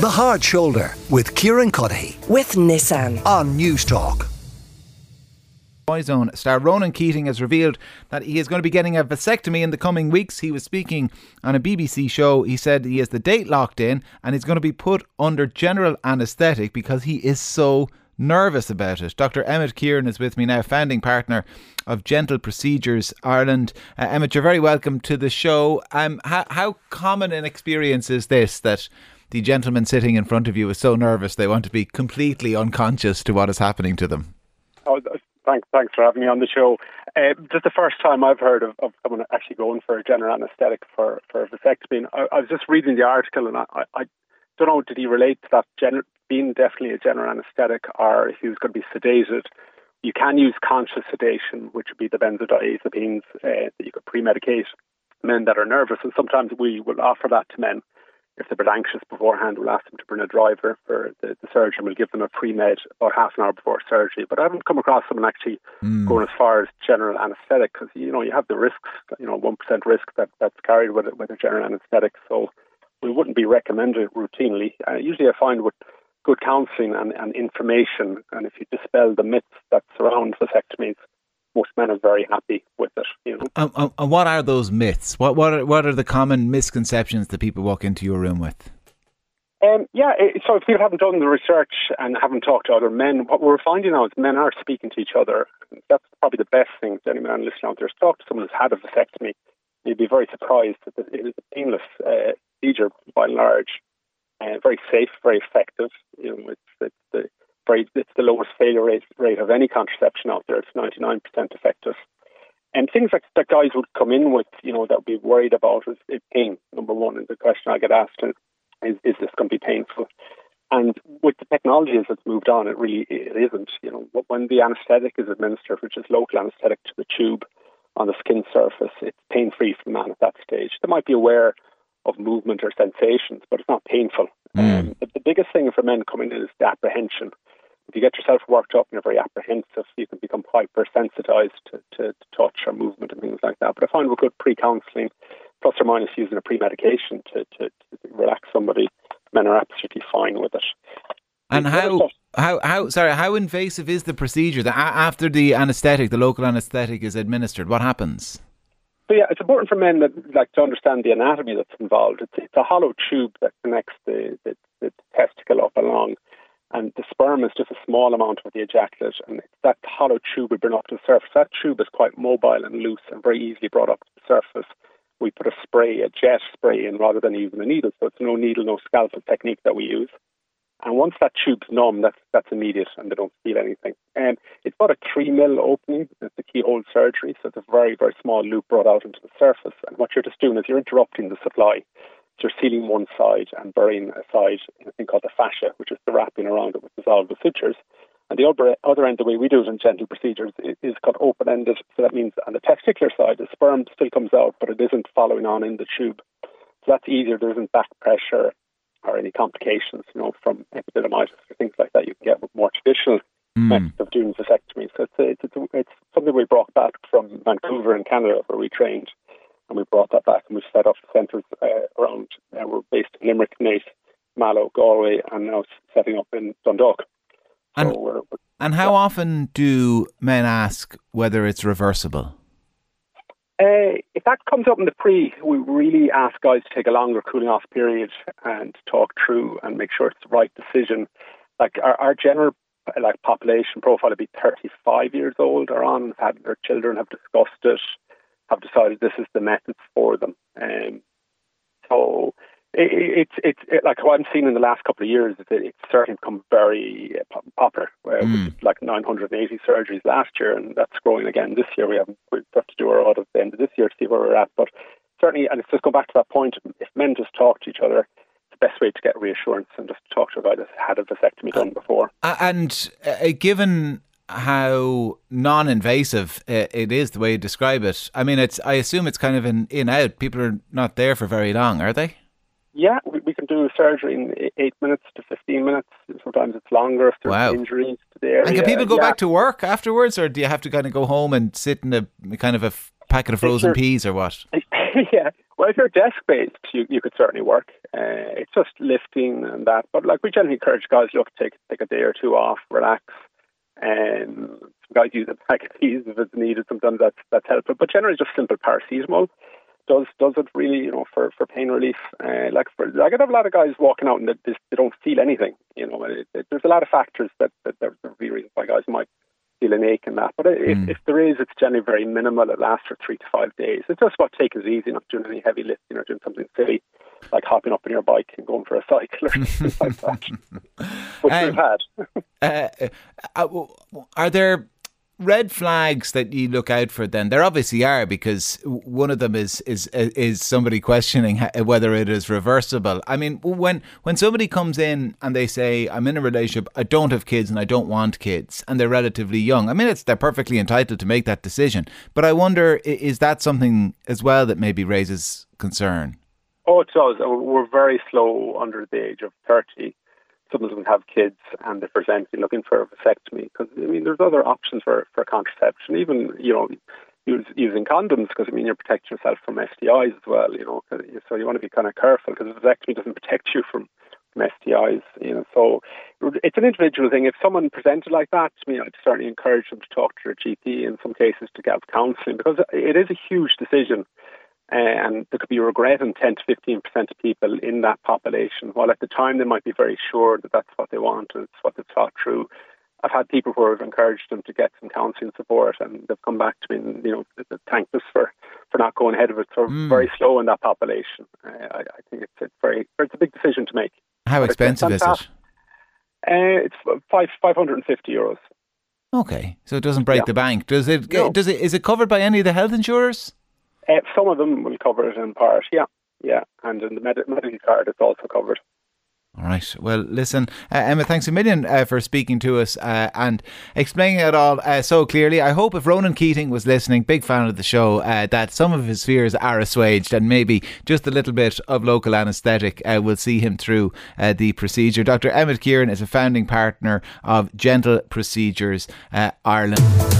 The Hard Shoulder with Kieran Cuddihy with Nissan. on Newstalk. Zone star Ronan Keating has revealed that he is going to be getting a vasectomy in the coming weeks. He was speaking on a BBC show. He said he has the date locked in and he's going to be put under general anaesthetic because he is so nervous about it. Dr. Emmet Kerin is with me now, founding partner of Gentle Procedures Ireland. Uh, Emmet, you're very welcome to the show. Um, how, how common an experience is this that the gentleman sitting in front of you is so nervous they want to be completely unconscious to what is happening to them? Oh, thanks, thanks for having me on the show. Uh, just the first time I've heard of, of someone actually going for a general anaesthetic for, for a vasectomy. I, I was just reading the article and I, I don't know, did he relate to that gen- being definitely a general anaesthetic or if he was going to be sedated? You can use conscious sedation, which would be the benzodiazepines uh, that you could pre-medicate men that are nervous, and sometimes we will offer that to men if they're a bit anxious beforehand, we'll ask them to bring a driver for the, the surgeon. We'll give them a pre-med about half an hour before surgery. But I haven't come across someone actually mm. going as far as general anaesthetic because, you know, you have the risks, you know, 1% risk that, that's carried with, with a general anaesthetic. So we wouldn't be recommended routinely. Uh, usually I find with good counselling and, and information, and if you dispel the myths that surround vasectomies, most men are very happy with it. You know? Um, um, and what are those myths? What what are, what are the common misconceptions that people walk into your room with? Um, yeah, so if people haven't done the research and haven't talked to other men, what we're finding now is men are speaking to each other. That's probably the best thing to any man listening out there. Is talk to someone who's had a vasectomy. You'd be very surprised that it is a painless uh, procedure by and large, uh, very safe, very effective. You know, it's, it's the very, it's the lowest failure rate, rate of any contraception out there. It's 99% effective. And things like that guys would come in with, you know, that would be worried about is, is pain, number one. And the question I get asked is, is, is this going to be painful? And with the technology as it's moved on, it really it isn't. You know, when the anaesthetic is administered, which is local anaesthetic to the tube on the skin surface, it's pain free for the man at that stage. They might be aware of movement or sensations, but it's not painful. Mm. Um, but the biggest thing for men coming in is the apprehension if you get yourself worked up and you're very apprehensive, you can become hypersensitized to, to, to touch or movement and things like that. But I find with good pre-counselling, plus or minus using a pre-medication to, to, to relax somebody, men are absolutely fine with it. And how how how sorry how invasive is the procedure that after the anaesthetic, the local anaesthetic is administered? What happens? So yeah, it's important for men that like to understand the anatomy that's involved. It's, it's a hollow tube that connects the, the, the testicle up along and the sperm is just a small amount of the ejaculate, and it's that hollow tube we bring up to the surface. That tube is quite mobile and loose and very easily brought up to the surface. We put a spray, a jet spray in rather than using a needle, so it's no needle, no scalpel technique that we use. And once that tube's numb, that's that's immediate, and they don't feel anything. And it's about a three mil opening. It's a keyhole surgery, so it's a very very small loop brought out into the surface. And what you're just doing is you're interrupting the supply So you're sealing one side and burying a side in a thing called the fascia, which is the wrapping around it with dissolved sutures. And the other, other end, the way we do it in gentle procedures, is called open ended. So that means on the testicular side, the sperm still comes out, but it isn't following on in the tube. So that's easier. There isn't back pressure or any complications, you know, from epididymitis or things like that you can get with more traditional mm. methods of doing vasectomy. So it's, it's, it's, it's something we brought back from Vancouver in Canada where we trained and we brought that back and we set up centres uh, around. Uh, we're based in Limerick, Naas, Mallow, Galway, and now setting up in Dundalk. And, we're, we're, and how yeah. often do men ask whether it's reversible? Uh, if that comes up in the pre, we really ask guys to take a longer cooling off period and talk through and make sure it's the right decision. Like our, our general like population profile would be 35 years old or on, have had their children have discussed it have decided this is the method for them. Um, so it's it, it's it, like what I'm seeing in the last couple of years. It, it's certainly become very popular. Uh, mm. like 980 surgeries last year, and that's growing again this year. We have we have to do our audit at the end of this year to see where we're at. But certainly, and it's just go back to that point. If men just talk to each other, it's the best way to get reassurance and just talk to a guy that's had a vasectomy done before. And uh, given how non-invasive it is the way you describe it. I mean, it's. I assume it's kind of an in-out. People are not there for very long, are they? Yeah, we, we can do surgery in eight minutes to fifteen minutes. Sometimes it's longer if there's wow. injuries to the area. And can people go yeah. back to work afterwards, or do you have to kind of go home and sit in a kind of a packet of frozen peas, or what? yeah. Well, if you're desk based, you, you could certainly work. Uh, it's just lifting and that. But like we generally encourage guys, look, take take a day or two off, relax. And um, guys use a pack of peas if it's needed. Sometimes that's that's helpful. But generally, just simple paracetamol does does it really, you know, for, for pain relief. Uh, like for I get a lot of guys walking out and they, they don't feel anything. You know, it, it, there's a lot of factors that that there are reasons why guys might feel an ache and that. But if, mm. if there is, it's generally very minimal. It lasts for three to five days. It's just about taking it easy, not doing any heavy lifting or doing something silly like hopping up on your bike and going for a cycle or something like that. Which um, we've had. uh, uh, are there red flags that you look out for then there obviously are because one of them is is uh, is somebody questioning whether it is reversible. I mean when when somebody comes in and they say i'm in a relationship i don't have kids and i don't want kids and they're relatively young i mean it's they're perfectly entitled to make that decision. But i wonder is that something as well that maybe raises concern? Oh it does. Uh, we're very slow under the age of 30 some of them have kids and they're presenting looking for a vasectomy because I mean there's other options for for contraception, even you know using condoms because I mean you're protecting yourself from STIs as well, you know. So you want to be kind of careful because vasectomy doesn't protect you from from STIs, you know. So it's an individual thing. If someone presented like that, I mean, I'd certainly encourage them to talk to their GP in some cases to get counselling because it is a huge decision and there could be regret in 10 to 15 percent of people in that population. While at the time they might be very sure that that's what they want and it's what they've thought through. I've had people who have encouraged them to get some counselling support, and they've come back to me and you know thanked us for, for not going ahead of it. So mm. very slow in that population. I, I, think it's, it's very it's a big decision to make. How expensive is it? Uh, it's five five hundred and fifty euros. Okay, so it doesn't break yeah. the bank. Does it? No. Does it? Is it covered by any of the health insurers? Uh, some of them will cover it in part, yeah. Yeah, and in the med- medical card, it's also covered. All right. Well, listen, uh, Emmet, thanks a million uh, for speaking to us uh, and explaining it all uh, so clearly. I hope if Ronan Keating was listening, big fan of the show, uh, that some of his fears are assuaged and maybe just a little bit of local anaesthetic uh, will see him through the procedure. Dr. Emmet Kerin is a founding partner of Gentle Procedures Ireland.